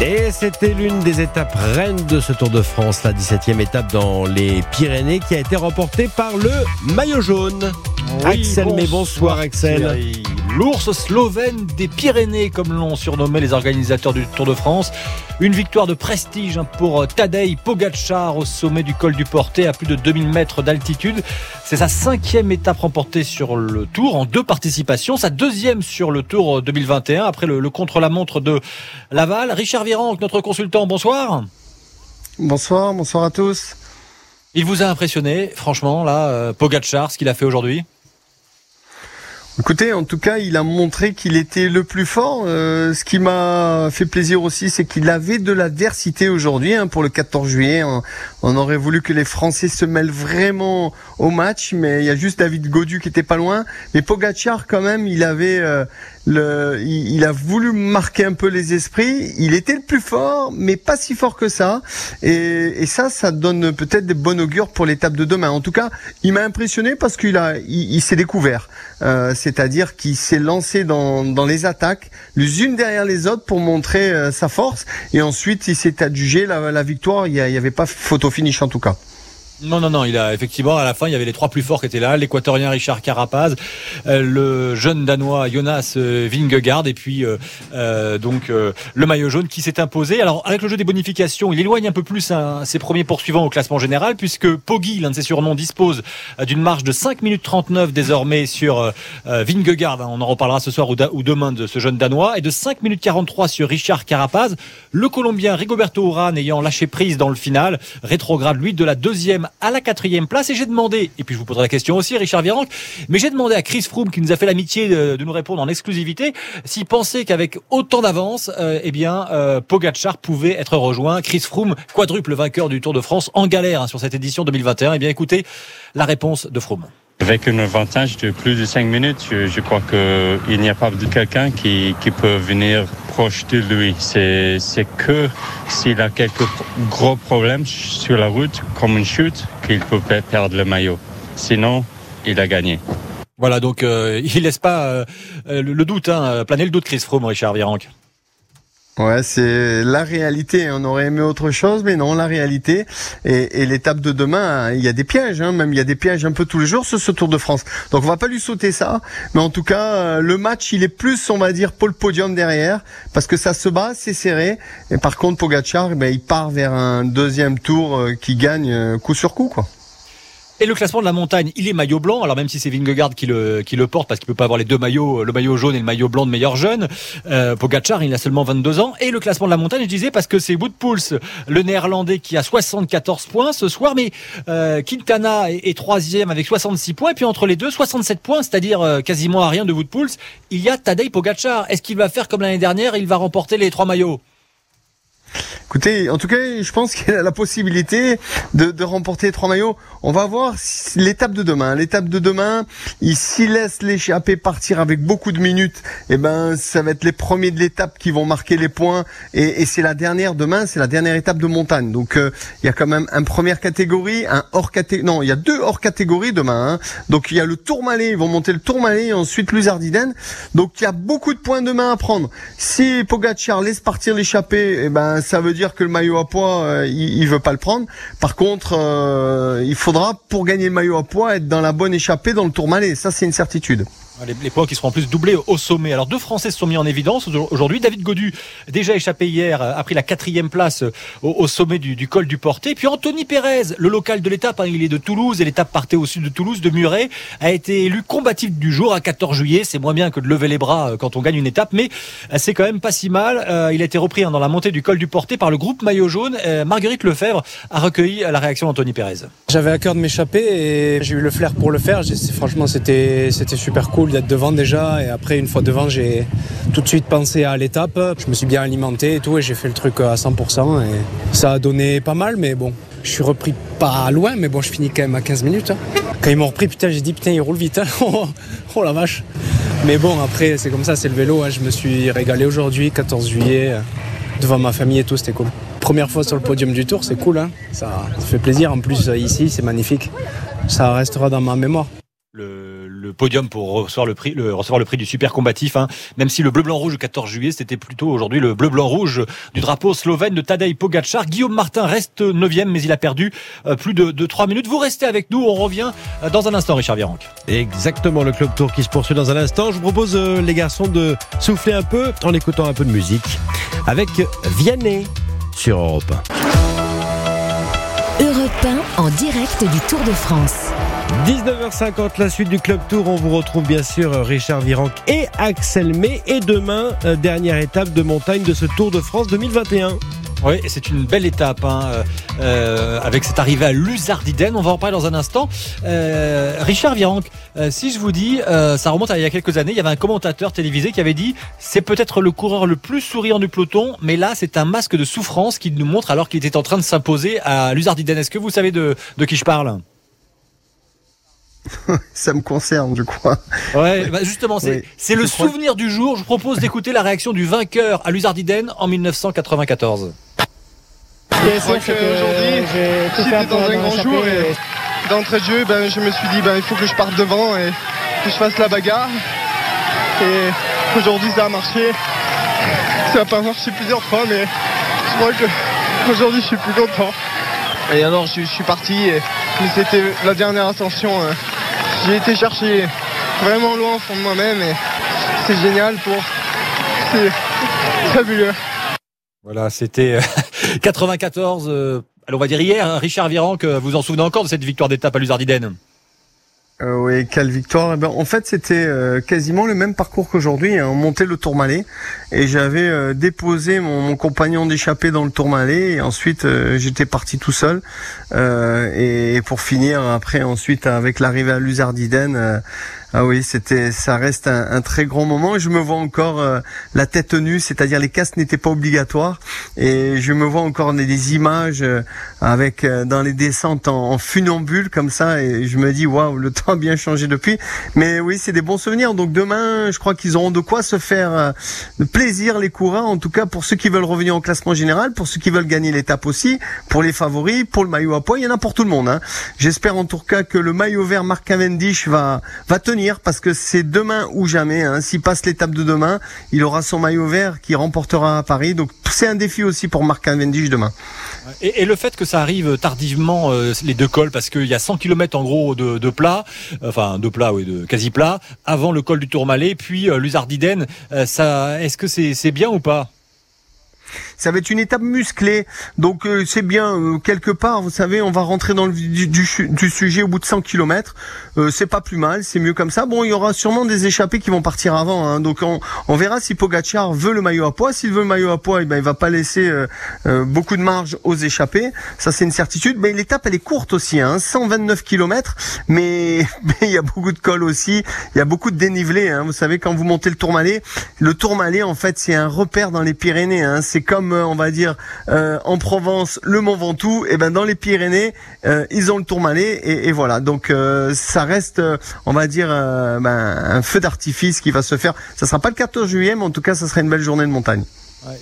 Et c'était l'une des étapes reines de ce Tour de France, la 17e étape dans les Pyrénées qui a été remportée par le maillot jaune. Axel, mais bonsoir Axel. L'ours slovène des Pyrénées, comme l'ont surnommé les organisateurs du Tour de France. Une victoire de prestige hein, pour Tadej Pogacar au sommet du col du Portet à plus de 2000 mètres d'altitude. C'est sa cinquième étape remportée sur le Tour en deux participations, sa deuxième sur le Tour 2021 après le, contre-la-montre de Laval. Richard Notre consultant, bonsoir. Bonsoir, bonsoir à tous. Il vous a impressionné, franchement, là, euh, Pogacar, ce qu'il a fait aujourd'hui? Écoutez, en tout cas, il a montré qu'il était le plus fort. Euh, ce qui m'a fait plaisir aussi, c'est qu'il avait de l'adversité aujourd'hui hein, pour le 14 juillet. On, aurait voulu que les Français se mêlent vraiment au match, mais il y a juste David Godu qui était pas loin. Mais Pogacar, quand même, il avait euh, le, il, a voulu marquer un peu les esprits. Il était le plus fort, mais pas si fort que ça. Et, ça, ça donne peut-être des bonnes augures pour l'étape de demain. En tout cas, il m'a impressionné parce qu'il a, il, s'est découvert. Euh, c'est-à-dire qu'il s'est lancé dans, dans les attaques, les unes derrière les autres pour montrer euh, sa force. Et ensuite, il s'est adjugé la, la victoire. Il n'y avait pas photo finish en tout cas. Non, non, non, il a effectivement à la fin il y avait les trois plus forts qui étaient là, l'équatorien Richard Carapaz, euh, le jeune danois Jonas euh, Vingegaard et puis euh, donc le maillot jaune qui s'est imposé. Alors avec le jeu des bonifications, il éloigne un peu plus ses premiers poursuivants au classement général puisque Poggi, l'un de ses surnoms, dispose d'une marge de 5 minutes 39 désormais sur Vingegaard, hein, on en reparlera ce soir ou, demain de ce jeune danois et de 5 minutes 43 sur Richard Carapaz. Le Colombien Rigoberto Urán ayant lâché prise dans le final, rétrograde lui de la deuxième à la quatrième place. Et j'ai demandé, et puis je vous poserai la question aussi, Richard Virenque, mais j'ai demandé à Chris Froome, qui nous a fait l'amitié de, nous répondre en exclusivité, s'il pensait qu'avec autant d'avance, euh, eh bien, euh, Pogacar pouvait être rejoint. Chris Froome, quadruple vainqueur du Tour de France, en galère hein, sur cette édition 2021. Eh bien, écoutez la réponse de Froome. Avec un avantage de plus de 5 minutes, je, crois qu'il n'y a pas de quelqu'un qui, qui, peut venir proche de lui. C'est que s'il a quelques gros problèmes sur la route, comme une chute, qu'il peut perdre le maillot. Sinon, il a gagné. Voilà, donc euh, il laisse pas euh, le, doute, hein, planer le doute, Chris Froome, Richard Virenque. Ouais, c'est la réalité. On aurait aimé autre chose, mais non, la réalité. Et, l'étape de demain, il y a des pièges, hein, même il y a des pièges un peu tous les jours sur ce Tour de France. Donc on va pas lui sauter ça, mais en tout cas, euh, le match, il est plus, on va dire, pour le podium derrière, parce que ça se bat, c'est serré. Et par contre, Pogacar, ben, il part vers un deuxième tour euh, qui gagne euh, coup sur coup, quoi. Et le classement de la montagne, il est maillot blanc. Alors même si c'est Vingegaard qui le, qui le porte parce qu'il peut pas avoir les deux maillots, le maillot jaune et le maillot blanc de meilleur jeune. Euh, Pogacar, il a seulement 22 ans. Et le classement de la montagne, je disais parce que c'est Poels, le néerlandais qui a 74 points ce soir, mais euh, Quintana est, troisième avec 66 points. Et puis entre les deux, 67 points, c'est-à-dire euh, quasiment à rien de Poels. Il y a Tadej Pogacar. Est-ce qu'il va faire comme l'année dernière? Il va remporter les trois maillots? Écoutez, en tout cas, je pense qu'il a la possibilité de, de remporter trois maillots. On va voir l'étape de demain. L'étape de demain, il s'y laisse l'échappée partir avec beaucoup de minutes. Eh ben, ça va être les premiers de l'étape qui vont marquer les points. Et, et c'est la dernière demain, c'est la dernière étape de montagne. Donc, euh, il y a quand même un première catégorie, un hors catégorie. Non, il y a deux hors catégories demain. Hein. Donc, il y a le Tourmalet. Ils vont monter le Tourmalet et ensuite l'Uzardiden. Donc, il y a beaucoup de points demain à prendre. Si Pogacar laisse partir l'échappée, eh ben, ça veut dire que le maillot à poids, euh, il, il, veut pas le prendre. Par contre, euh, il faudra pour gagner le maillot à poids être dans la bonne échappée dans le Tourmalet. Ça, c'est une certitude. Les, points qui seront en plus doublés au sommet. Alors deux Français se sont mis en évidence aujourd'hui. David Godu, déjà échappé hier, a pris la quatrième place au, sommet du, col du Porté. Puis Anthony Pérez, le local de l'étape, hein, il est de Toulouse et l'étape partait au sud de Toulouse, de Muret, a été élu combatif du jour à 14 juillet. C'est moins bien que de lever les bras euh, quand on gagne une étape, mais euh, c'est quand même pas si mal. Euh, il a été repris hein, dans la montée du col du Porté par le groupe Maillot Jaune. Marguerite Lefebvre a recueilli la réaction d'Anthony Pérez. J'avais à cœur de m'échapper et j'ai eu le flair pour le faire. Franchement, c'était super cool d'être devant déjà et après, une fois devant, j'ai tout de suite pensé à l'étape. Je me suis bien alimenté et tout. Et j'ai fait le truc à 100%. Et ça a donné pas mal, mais bon. Je suis repris pas loin, mais bon, je finis quand même à 15 minutes. Hein. Quand ils m'ont repris, putain, j'ai dit, putain, il roule vite. Hein. oh la vache. Mais bon, après, c'est comme ça, c'est le vélo. Hein. Je me suis régalé aujourd'hui, 14 juillet, devant ma famille et tout, c'était cool. Première fois sur le podium du tour, c'est cool. Ça, ça fait plaisir. En plus, ici, c'est magnifique. Ça restera dans ma mémoire. Le, podium pour recevoir le prix, le, recevoir le prix du super combatif. Hein. Même si le bleu blanc rouge le 14 juillet, c'était plutôt aujourd'hui le bleu blanc rouge du drapeau slovène de Tadej Pogacar. Guillaume Martin reste 9 mais il a perdu euh, plus de, de 3 minutes. Vous restez avec nous, on revient euh, dans un instant, Richard Virenque. Exactement, le club tour qui se poursuit dans un instant. Je vous propose euh, les garçons de souffler un peu en écoutant un peu de musique avec Vianney sur Europe 1. Europe 1 en direct du Tour de France. 19h50, la suite du Club Tour. On vous retrouve bien sûr Richard Virenque et Axel May. Et demain, euh, dernière étape de montagne de ce Tour de France 2021. Oui, c'est une belle étape hein, euh, euh, avec cette arrivée à Luzardiden. On va en parler dans un instant. Richard Virenque, si je vous dis, ça remonte à il y a quelques années, il y avait un commentateur télévisé qui avait dit c'est peut-être le coureur le plus souriant du peloton, mais là c'est un masque de souffrance qu'il nous montre alors qu'il était en train de s'imposer à Luzardiden. Est-ce que vous savez de qui je parle? ça me concerne, je crois. Ouais, bah justement, c'est le souvenir du jour. Je propose d'écouter la réaction du vainqueur à Luzardiden en 1994. C'est vrai qu'aujourd'hui, j'étais dans un grand jour et d'entrée de jeu, ben, je me suis dit ben, il faut que je parte devant et que je fasse la bagarre. Et aujourd'hui, ça a marché. Ça n'a pas marché plusieurs fois, mais je crois qu'aujourd'hui, je suis plus content. Et alors, je, suis parti, et, c'était la dernière ascension. Euh, j'ai été chercher vraiment loin au fond de moi-même et c'est génial pour. C'est fabuleux. Voilà, c'était 94, euh, on va dire hier, hein, Richard Virenque, vous en souvenez encore de cette victoire d'étape à Luzardiden? Euh, oui, quelle victoire. Eh ben, en fait, c'était euh, quasiment le même parcours qu'aujourd'hui. Hein. On montait le Tourmalet et j'avais euh, déposé mon, compagnon d'échappée dans le Tourmalet et ensuite euh, j'étais parti tout seul. et pour finir, après, ensuite, avec l'arrivée à Luzardiden, ah oui, c'était, ça reste un, très grand moment. Je me vois encore euh, la tête nue, c'est-à-dire les casques n'étaient pas obligatoires, et je me vois encore des, images euh, avec euh, dans les descentes en, funambule comme ça, et je me dis waouh, le temps a bien changé depuis. Mais oui, c'est des bons souvenirs. Donc demain, je crois qu'ils auront de quoi se faire plaisir les coureurs, en tout cas pour ceux qui veulent revenir au classement général, pour ceux qui veulent gagner l'étape aussi, pour les favoris, pour le maillot à poids, il y en a pour tout le monde. Hein. J'espère en tout cas que le maillot vert Marc Cavendish va va tenir parce que c'est demain ou jamais. Hein. S'il passe l'étape de demain, il aura son maillot vert qui remportera à Paris. Donc c'est un défi aussi pour Marc Cavendish demain. Et, le fait que ça arrive tardivement, euh, les deux cols, parce qu'il y a 100 km en gros de, plat, enfin de plat, oui, de quasi plat, avant le col du Tourmalet, puis euh, euh, ça, est-ce que c'est bien ou pas? Ça va être une étape musclée. Donc euh, c'est bien euh, quelque part, vous savez, on va rentrer dans le du, du, sujet au bout de 100 km. Euh, c'est pas plus mal, c'est mieux comme ça. Bon, il y aura sûrement des échappées qui vont partir avant. Hein. donc on, on, verra si Pogacar veut le maillot à poids. S'il veut le maillot à poids, eh ben il va pas laisser beaucoup de marge aux échappées. Ça c'est une certitude. Mais l'étape elle est courte aussi, hein, 129 km. Mais il y a beaucoup de cols aussi. Il y a beaucoup de dénivelé. Hein. Vous savez quand vous montez le Tourmalet, le Tourmalet en fait c'est un repère dans les Pyrénées. Hein. C'est comme euh, on va dire euh, en Provence le Mont Ventoux, et ben dans les Pyrénées euh, ils ont le Tourmalet et, et voilà. Donc ça reste, on va dire ben, un feu d'artifice qui va se faire. Ça sera pas le 14 juillet, mais en tout cas ça sera une belle journée de montagne.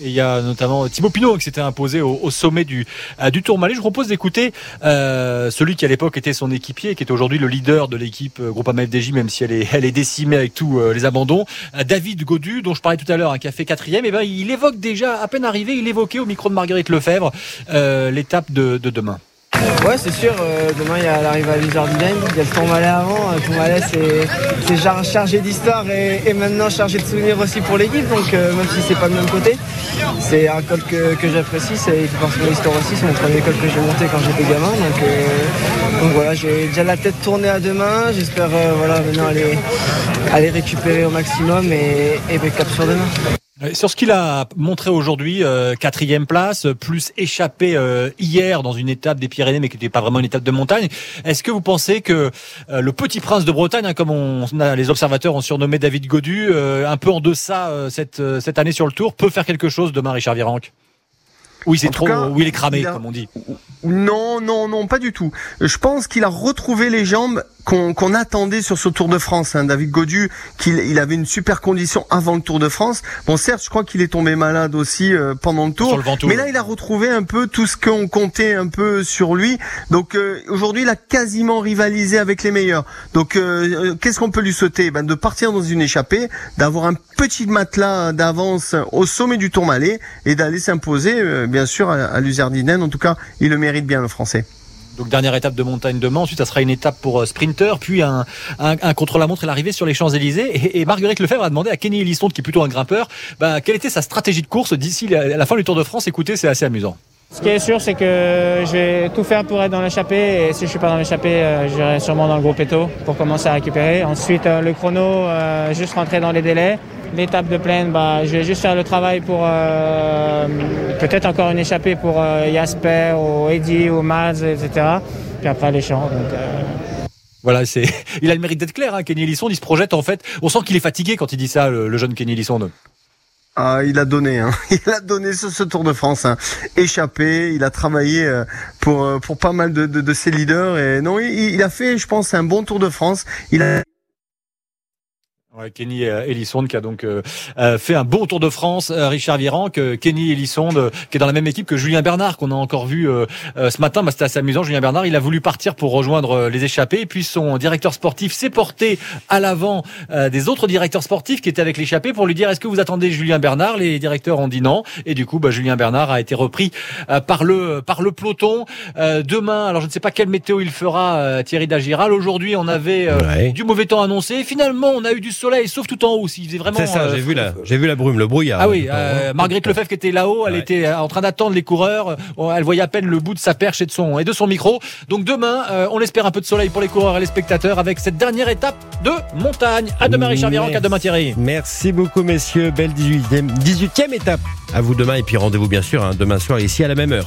Et il y a notamment Thibaut Pinot qui s'était imposé au, sommet du, du Tourmalet. Je vous propose d'écouter celui qui à l'époque était son équipier, qui est aujourd'hui le leader de l'équipe Groupama FDJ, même si elle est, décimée avec tous les abandons. David Godu, dont je parlais tout à l'heure, hein, qui a fait quatrième, et ben il évoque déjà, à peine arrivé, il évoquait au micro de Marguerite Lefebvre l'étape de demain. Ouais, c'est sûr. Euh, demain, il y a l'arrivée à Luzardinen. Il y a le Tourmalet avant. Le Tourmalet, c'est chargé d'histoire et, maintenant chargé de souvenirs aussi pour l'équipe. Donc, euh, même si c'est pas le même côté, c'est un col que, j'apprécie. C'est partie de l'histoire aussi. C'est mon premier col que j'ai monté quand j'étais gamin. Donc, euh, donc voilà, j'ai déjà la tête tournée à demain. J'espère voilà, maintenant aller, aller récupérer au maximum et, et cap sur demain. Euh, sur ce qu'il a montré aujourd'hui, euh, quatrième place, plus échappé euh, hier dans une étape des Pyrénées, mais qui n'était pas vraiment une étape de montagne. Est-ce que vous pensez que le petit prince de Bretagne, hein, comme on, les observateurs ont surnommé David Godu, un peu en deçà cette, cette année sur le Tour, peut faire quelque chose demain, Richard Virenque? Oui, c'est trop. Cas, oui, il est cramé, comme on dit. Non, non, non, pas du tout. Je pense qu'il a retrouvé les jambes qu'on attendait sur ce Tour de France. Hein. David Godu, qu'il il avait une super condition avant le Tour de France. Bon, certes, je crois qu'il est tombé malade aussi euh, pendant le Tour, mais là, il a retrouvé un peu tout ce qu'on comptait un peu sur lui. Donc euh, aujourd'hui, il a quasiment rivalisé avec les meilleurs. Donc euh, qu'est-ce qu'on peut lui souhaiter? Ben, De partir dans une échappée, d'avoir un petit matelas d'avance au sommet du Tourmalet et d'aller s'imposer, bien sûr, à, à Luzerdinen. En tout cas, il le mérite bien, le Français. Donc dernière étape de montagne de Mans, ensuite ça sera une étape pour euh, sprinter, puis un, un, contre-la-montre et l'arrivée sur les Champs-Élysées. Et, Marguerite Lefebvre a demandé à Kenny Elissonde, qui est plutôt un grimpeur, bah, quelle était sa stratégie de course d'ici la, la fin du Tour de France. Écoutez, c'est assez amusant. Ce qui est sûr, c'est que je vais tout faire pour être dans l'échappée. Et si je suis pas dans l'échappée, euh, j'irai sûrement dans le groupe Eto pour commencer à récupérer. Ensuite, euh, le chrono, juste rentrer dans les délais. L'étape de plaine, bah, je vais juste faire le travail pour euh, peut-être encore une échappée pour euh, Jasper ou Eddie ou Mads, etc. Puis après les champs. Donc, euh... Voilà, c'est, il a le mérite d'être clair, hein, Kenny Elissonde. Il se projette en fait. On sent qu'il est fatigué quand il dit ça, le, le jeune Kenny Elissonde. Ah, il a donné, hein. il a donné ce, ce Tour de France, hein. échappé. Il a travaillé euh, pour pour pas mal de, de, de ses leaders et non, il, il, a fait, je pense, un bon Tour de France. Il a Ouais, Kenny Elissonde qui a donc euh, fait un bon Tour de France. Euh, Richard Viran, que Kenny euh, qui est dans la même équipe que Julien Bernard, qu'on a encore vu euh, ce matin. Bah, C'était assez amusant. Julien Bernard, il a voulu partir pour rejoindre les échappés. Et puis son directeur sportif s'est porté à l'avant des autres directeurs sportifs qui étaient avec l'échappée pour lui dire est-ce que vous attendez Julien Bernard? Les directeurs ont dit non. Et du coup, bah, Julien Bernard a été repris par le par le peloton. demain, alors je ne sais pas quelle météo il fera, Thierry Dagiral. Aujourd'hui, on avait ouais. du mauvais temps annoncé. Finalement, on a eu du soleil, sauf tout en haut. Il faisait vraiment. C'est ça, j'ai vu la, j'ai vu la brume, le brouillard. Ah oui, euh, Marguerite Lefebvre qui était là-haut, elle était en train d'attendre les coureurs. Elle voyait à peine le bout de sa perche et de son et de son micro. Donc demain, euh, on espère un peu de soleil pour les coureurs et les spectateurs avec cette dernière étape de montagne. À demain, Richard Virenque, à demain, Thierry. Merci beaucoup, messieurs. Belle 18e, 18e étape. À vous demain et puis rendez-vous bien sûr hein, demain soir ici à la même heure.